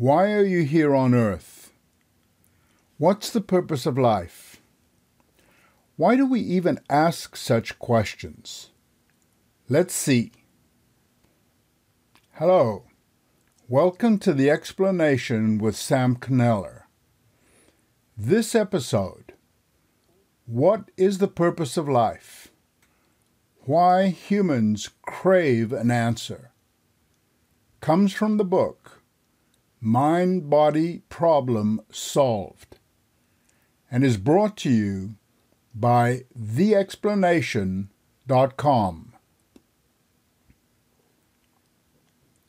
Why are you here on earth? What's the purpose of life? Why do we even ask such questions? Let's see. Hello. Welcome to the explanation with Sam Kneller. This episode What is the purpose of life? Why Humans Crave an Answer comes from the book Mind Body Problem Solved and is brought to you by theexplanation.com.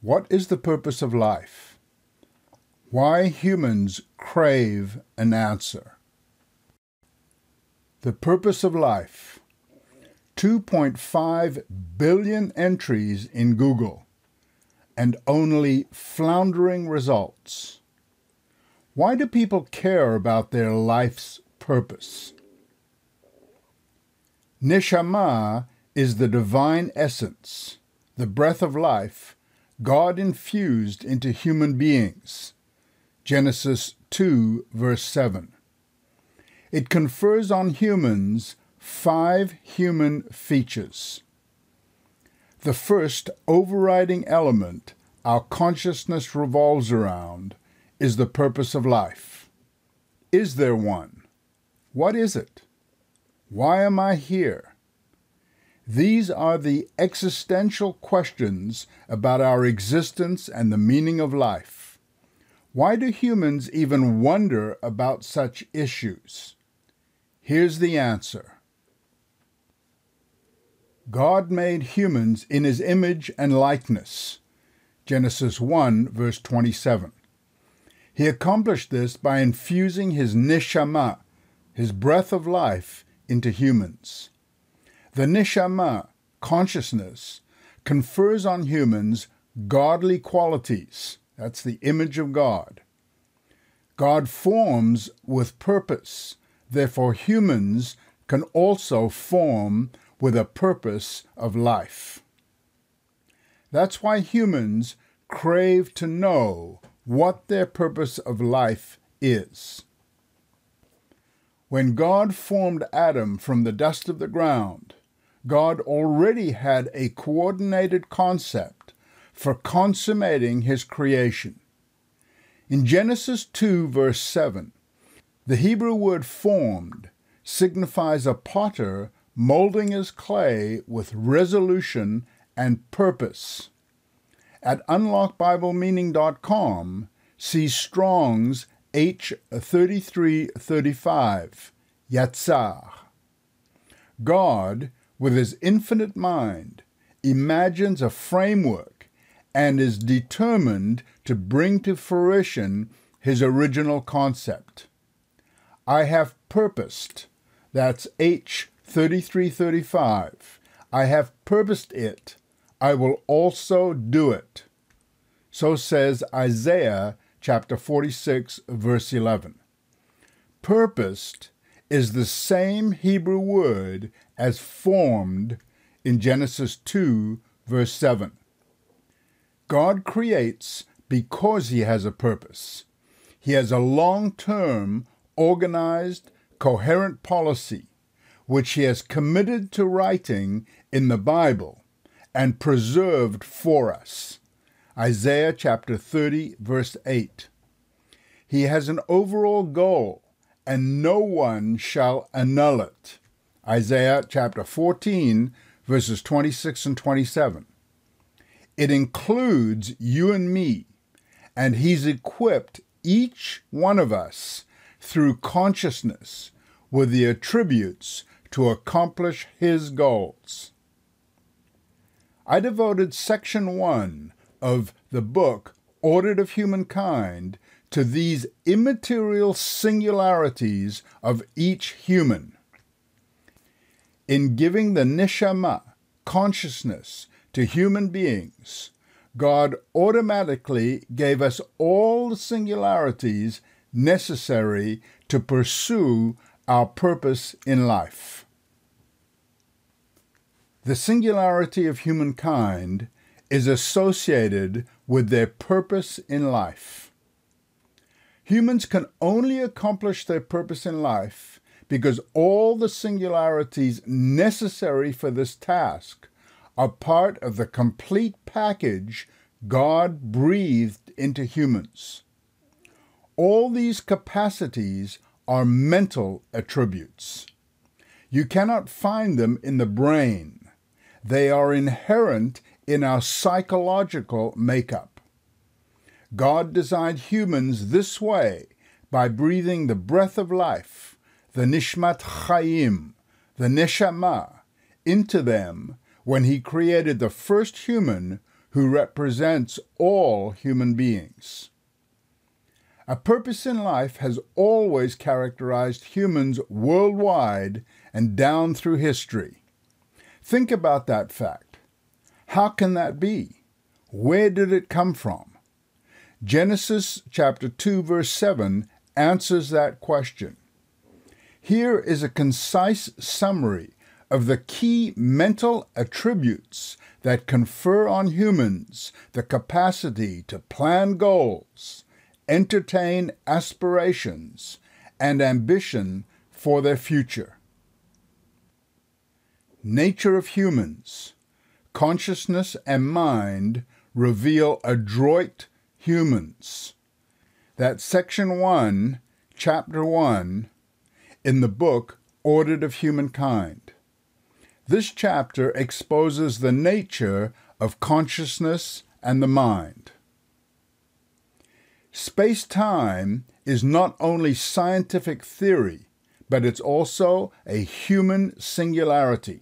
What is the purpose of life? Why humans crave an answer. The purpose of life 2.5 billion entries in Google and only floundering results. Why do people care about their life's purpose? Neshama is the divine essence, the breath of life God infused into human beings. Genesis 2, verse 7. It confers on humans five human features. The first overriding element our consciousness revolves around is the purpose of life. Is there one? What is it? Why am I here? These are the existential questions about our existence and the meaning of life. Why do humans even wonder about such issues? Here's the answer God made humans in his image and likeness. Genesis 1, verse 27. He accomplished this by infusing his neshama, his breath of life, into humans. The neshama, consciousness, confers on humans godly qualities. That's the image of God. God forms with purpose. Therefore, humans can also form with a purpose of life. That's why humans crave to know what their purpose of life is. When God formed Adam from the dust of the ground, God already had a coordinated concept for consummating his creation. In Genesis 2, verse 7, the Hebrew word formed signifies a potter molding his clay with resolution and purpose. At unlockbiblemeaning.com, see Strong's H3335, Yatsar. God, with his infinite mind, imagines a framework and is determined to bring to fruition his original concept. I have purposed, that's H 3335 I have purposed it, I will also do it. So says Isaiah chapter 46, verse 11. Purposed is the same Hebrew word as formed in Genesis 2, verse 7. God creates because he has a purpose. He has a long term, organized, coherent policy which he has committed to writing in the Bible and preserved for us. Isaiah chapter 30, verse 8. He has an overall goal, and no one shall annul it. Isaiah chapter 14, verses 26 and 27. It includes you and me, and He's equipped each one of us through consciousness with the attributes to accomplish his goals. I devoted section one of the book Audit of Humankind to these immaterial singularities of each human. In giving the neshama, consciousness, to human beings, God automatically gave us all the singularities necessary to pursue our purpose in life. The singularity of humankind is associated with their purpose in life. Humans can only accomplish their purpose in life because all the singularities necessary for this task are part of the complete package God breathed into humans. All these capacities are mental attributes. You cannot find them in the brain. They are inherent in our psychological makeup. God designed humans this way by breathing the breath of life, the nishmat chayim, the neshama, into them when he created the first human who represents all human beings. A purpose in life has always characterized humans worldwide and down through history. Think about that fact. How can that be? Where did it come from? Genesis chapter 2 verse 7 answers that question. Here is a concise summary of the key mental attributes that confer on humans the capacity to plan goals, entertain aspirations, and ambition for their future. Nature of humans, consciousness and mind reveal adroit humans. That's section 1, chapter 1, in the book Audit of Humankind. This chapter exposes the nature of consciousness and the mind. Space time is not only scientific theory, but it's also a human singularity.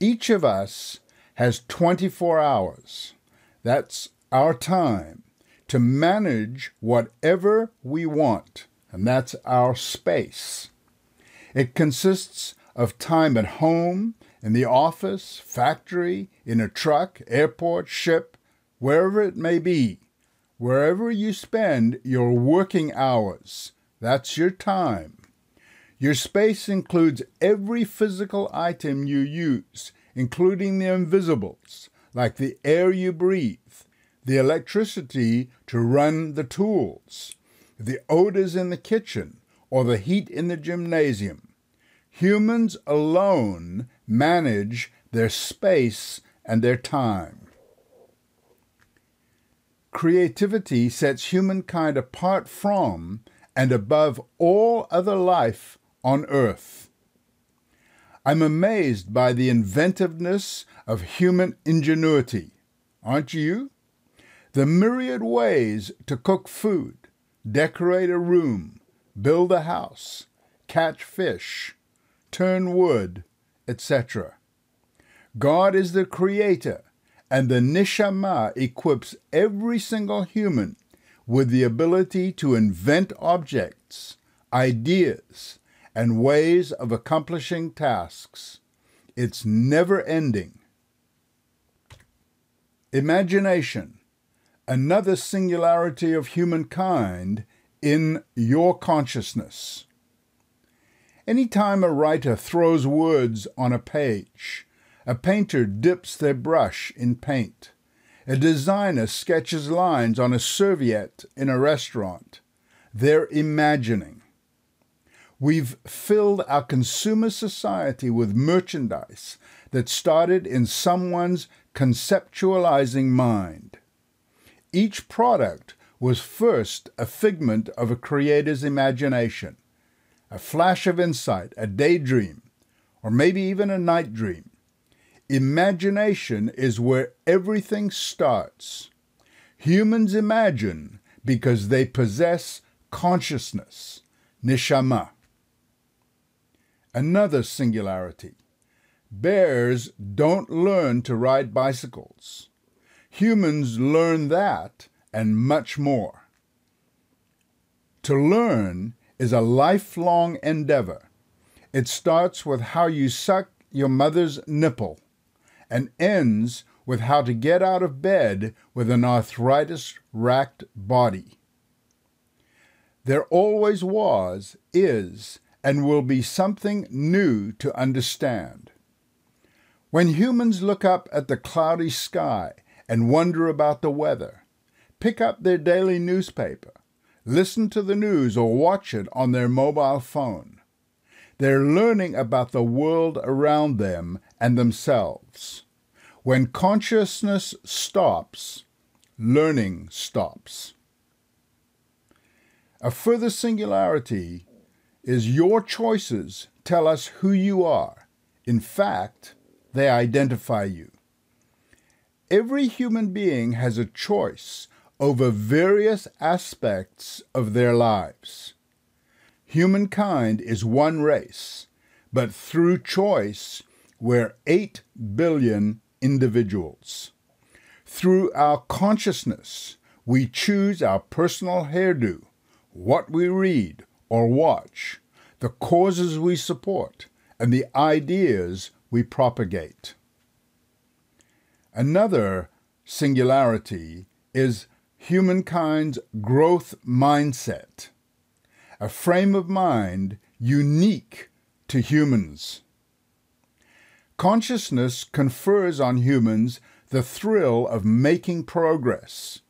Each of us has 24 hours. That's our time to manage whatever we want, and that's our space. It consists of time at home, in the office, factory, in a truck, airport, ship, wherever it may be. Wherever you spend your working hours, that's your time. Your space includes every physical item you use, including the invisibles, like the air you breathe, the electricity to run the tools, the odors in the kitchen, or the heat in the gymnasium. Humans alone manage their space and their time. Creativity sets humankind apart from and above all other life on earth. I'm amazed by the inventiveness of human ingenuity, aren't you? The myriad ways to cook food, decorate a room, build a house, catch fish, turn wood, etc. God is the creator, and the neshama equips every single human with the ability to invent objects, ideas, and ways of accomplishing tasks. It's never ending. Imagination, another singularity of humankind in your consciousness. Any time a writer throws words on a page, a painter dips their brush in paint, a designer sketches lines on a serviette in a restaurant, they're imagining. We've filled our consumer society with merchandise that started in someone's conceptualizing mind. Each product was first a figment of a creator's imagination a flash of insight, a daydream, or maybe even a night dream. Imagination is where everything starts. Humans imagine because they possess consciousness, neshama. Another singularity. Bears don't learn to ride bicycles. Humans learn that and much more. To learn is a lifelong endeavor. It starts with how you suck your mother's nipple and ends with how to get out of bed with an arthritis racked body. There always was, is, and will be something new to understand. When humans look up at the cloudy sky and wonder about the weather, pick up their daily newspaper listen to the news, or watch it on their mobile phone. They're learning about the world around them and themselves. When consciousness stops, learning stops. A further singularity is your choices tell us who you are. In fact, they identify you. Every human being has a choice over various aspects of their lives. Humankind is one race, but through choice, we're 8 billion individuals. Through our consciousness, we choose our personal hairdo, what we read or watch, the causes we support, and the ideas we propagate. Another singularity is humankind's growth mindset, a frame of mind unique to humans. Consciousness confers on humans the thrill of making progress,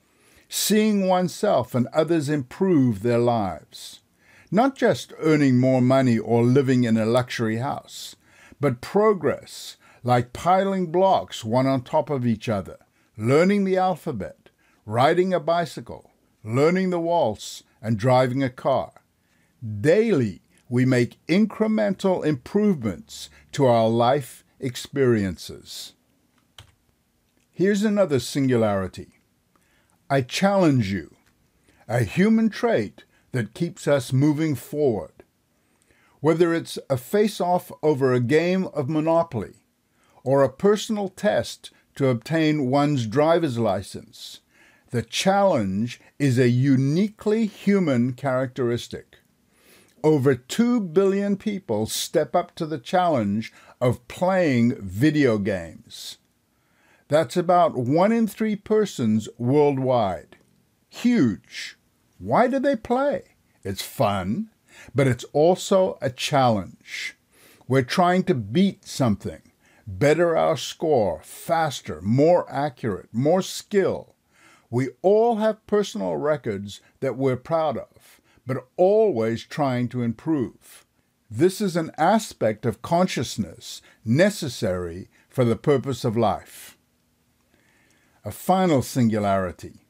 seeing oneself and others improve their lives. Not just earning more money or living in a luxury house, but progress like piling blocks one on top of each other, learning the alphabet, riding a bicycle, learning the waltz, and driving a car. Daily, we make incremental improvements to our life experiences. Here's another singularity. I challenge you, a human trait that keeps us moving forward. Whether it's a face off over a game of Monopoly, or a personal test to obtain one's driver's license, the challenge is a uniquely human characteristic. Over 2 billion people step up to the challenge of playing video games. That's about one in three persons worldwide. Huge. Why do they play? It's fun, but it's also a challenge. We're trying to beat something, better our score, faster, more accurate, more skill. We all have personal records that we're proud of, but always trying to improve. This is an aspect of consciousness necessary for the purpose of life. A final singularity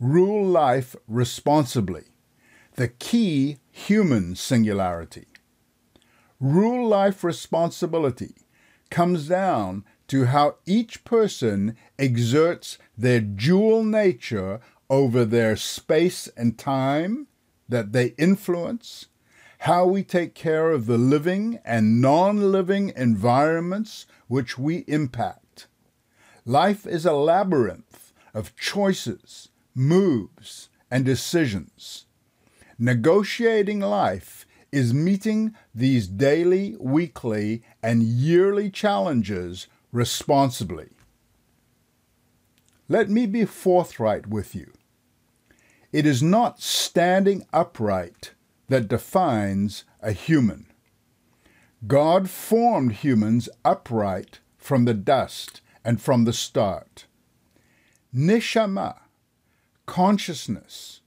rule life responsibly, the key human singularity. Rule life responsibility comes down to how each person exerts their dual nature over their space and time that they influence, how we take care of the living and non living environments which we impact. Life is a labyrinth of choices moves, and decisions. Negotiating life is meeting these daily, weekly, and yearly challenges responsibly. Let me be forthright with you. It is not standing upright that defines a human. God formed humans upright from the dust and from the start. Neshama consciousness,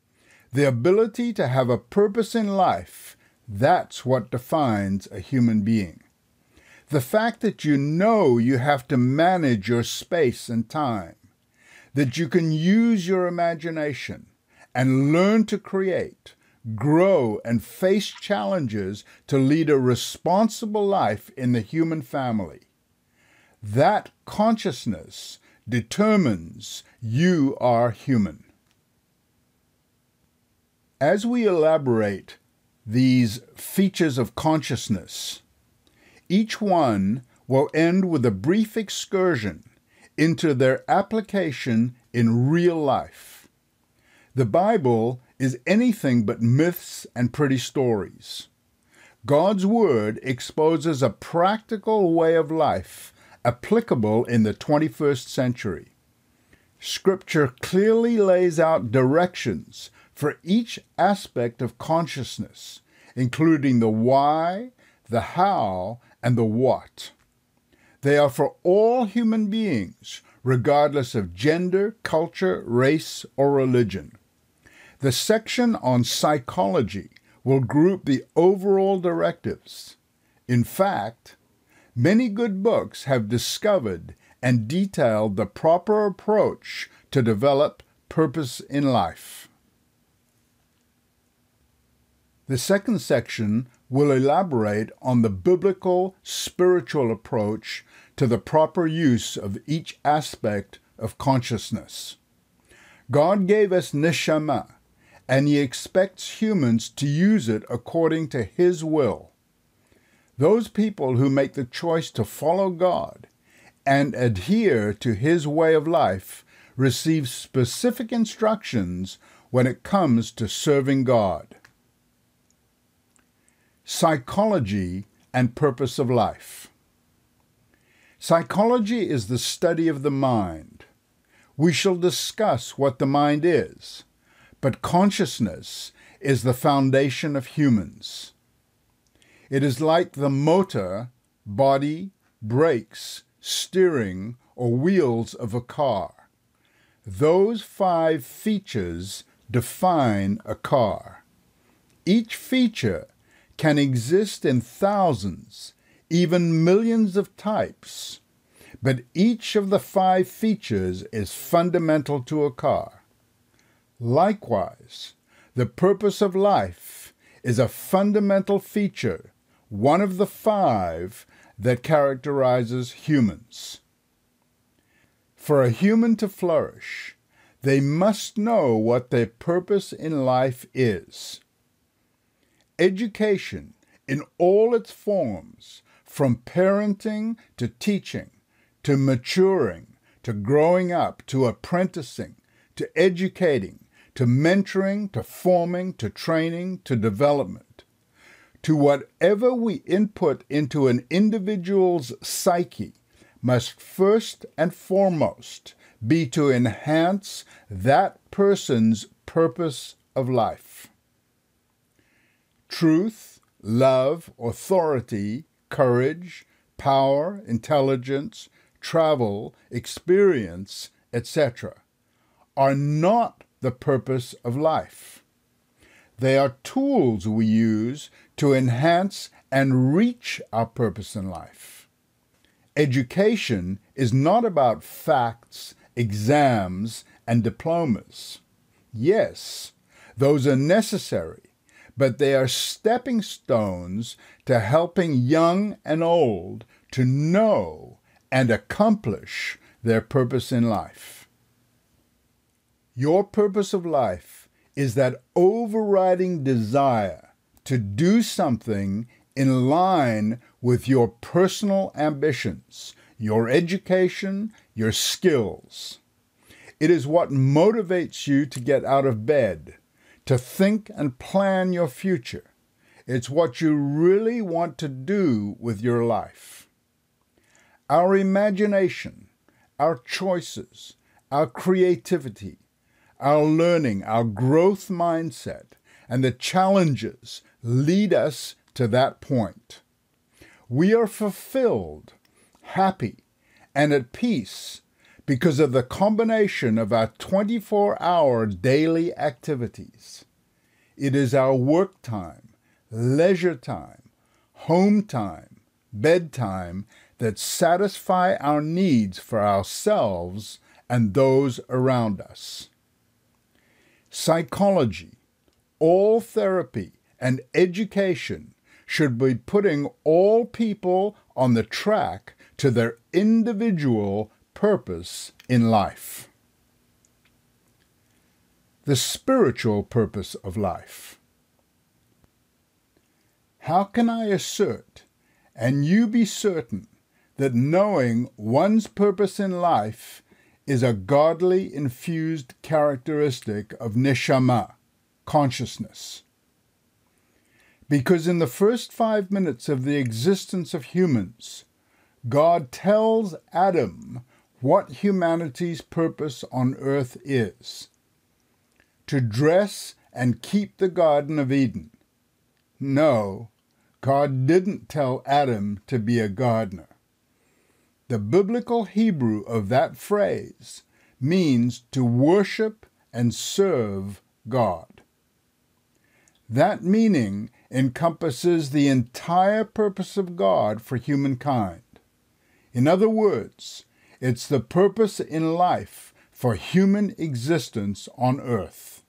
the ability to have a purpose in life, that's what defines a human being. The fact that you know you have to manage your space and time, that you can use your imagination and learn to create, grow, and face challenges to lead a responsible life in the human family. That consciousness determines you are human. As we elaborate these features of consciousness, each one will end with a brief excursion into their application in real life. The Bible is anything but myths and pretty stories. God's Word exposes a practical way of life applicable in the 21st century. Scripture clearly lays out directions for each aspect of consciousness, including the why, the how, and the what. They are for all human beings, regardless of gender, culture, race, or religion. The section on psychology will group the overall directives. In fact, many good books have discovered and detailed the proper approach to develop purpose in life. The second section will elaborate on the biblical spiritual approach to the proper use of each aspect of consciousness. God gave us neshama, and He expects humans to use it according to His will. Those people who make the choice to follow God and adhere to His way of life receive specific instructions when it comes to serving God. Psychology and Purpose of Life Psychology is the study of the mind. We shall discuss what the mind is, but consciousness is the foundation of humans. It is like the motor, body, brakes, steering, or wheels of a car. Those five features define a car. Each feature can exist in thousands, even millions of types, but each of the five features is fundamental to a car. Likewise, the purpose of life is a fundamental feature, one of the five that characterizes humans. For a human to flourish, they must know what their purpose in life is. Education, in all its forms, from parenting to teaching, to maturing, to growing up, to apprenticing, to educating, to mentoring, to forming, to training, to development, to whatever we input into an individual's psyche, must first and foremost be to enhance that person's purpose of life truth, love, authority, courage, power, intelligence, travel, experience, etc., are not the purpose of life. They are tools we use to enhance and reach our purpose in life. Education is not about facts, exams, and diplomas. Yes, those are necessary, but they are stepping stones to helping young and old to know and accomplish their purpose in life. Your purpose of life is that overriding desire to do something in line with your personal ambitions, your education, your skills. It is what motivates you to get out of bed to think and plan your future. It's what you really want to do with your life. Our imagination, our choices, our creativity, our learning, our growth mindset, and the challenges lead us to that point. We are fulfilled, happy, and at peace because of the combination of our 24 hour daily activities. It is our work time, leisure time, home time, bedtime that satisfy our needs for ourselves and those around us. Psychology, all therapy, and education should be putting all people on the track to their individual purpose in life. The spiritual purpose of life. How can I assert, and you be certain, that knowing one's purpose in life is a godly infused characteristic of neshama, consciousness? Because in the first five minutes of the existence of humans, God tells Adam what humanity's purpose on earth is to dress and keep the Garden of Eden. No, God didn't tell Adam to be a gardener. The biblical Hebrew of that phrase means to worship and serve God. That meaning encompasses the entire purpose of God for humankind. In other words, it's the purpose in life for human existence on earth.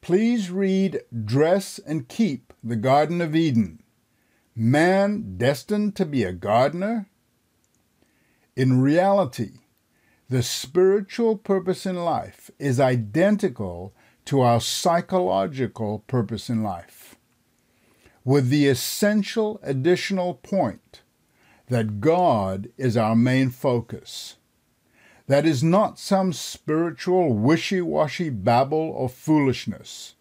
Please read Dress and Keep the Garden of Eden. Man destined to be a gardener? In reality, the spiritual purpose in life is identical to our psychological purpose in life, with the essential additional point that God is our main focus. That is not some spiritual wishy washy babble or foolishness.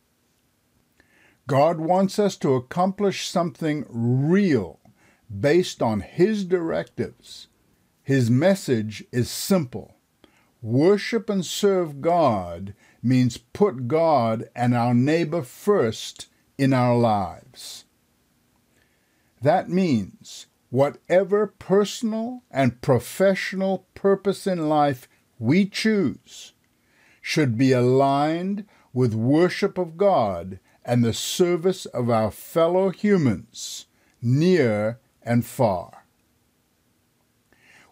God wants us to accomplish something real based on His directives. His message is simple worship and serve God means put God and our neighbor first in our lives. That means whatever personal and professional purpose in life we choose should be aligned with worship of God and the service of our fellow humans, near and far.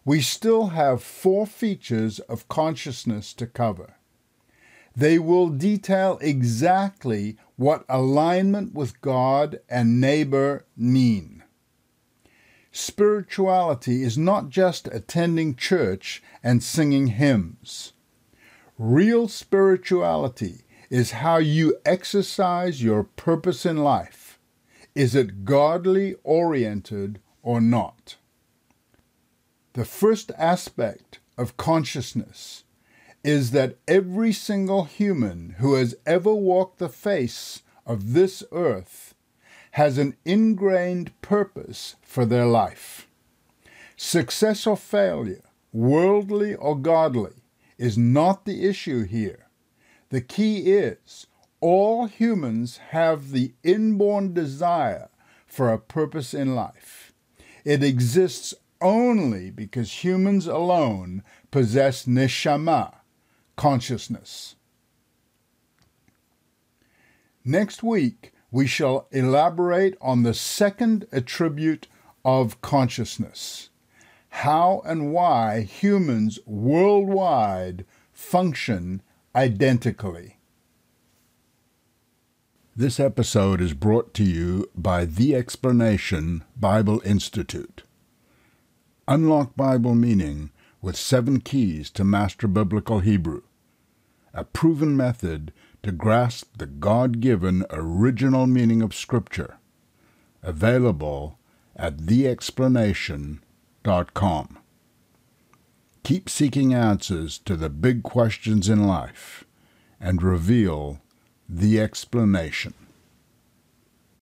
We still have four features of consciousness to cover. They will detail exactly what alignment with God and neighbor mean. Spirituality is not just attending church and singing hymns. Real spirituality is how you exercise your purpose in life. Is it godly oriented or not? The first aspect of consciousness is that every single human who has ever walked the face of this earth has an ingrained purpose for their life. Success or failure, worldly or godly, is not the issue here. The key is all humans have the inborn desire for a purpose in life. It exists only because humans alone possess neshama, consciousness. Next week, we shall elaborate on the second attribute of consciousness how and why humans worldwide function identically. This episode is brought to you by The Explanation Bible Institute. Unlock Bible meaning with seven keys to master biblical Hebrew a proven method to grasp the God given original meaning of Scripture. Available at theexplanation.com. Keep seeking answers to the big questions in life and reveal the explanation.